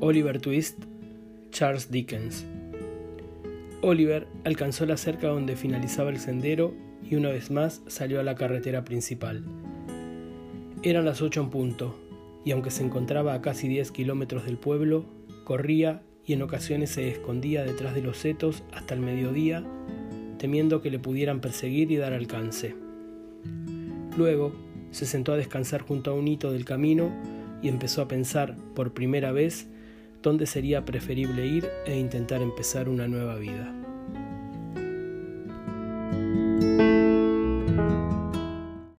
Oliver Twist, Charles Dickens. Oliver alcanzó la cerca donde finalizaba el sendero y una vez más salió a la carretera principal. Eran las ocho en punto, y aunque se encontraba a casi 10 kilómetros del pueblo, corría y en ocasiones se escondía detrás de los setos hasta el mediodía, temiendo que le pudieran perseguir y dar alcance. Luego se sentó a descansar junto a un hito del camino y empezó a pensar, por primera vez, dónde sería preferible ir e intentar empezar una nueva vida.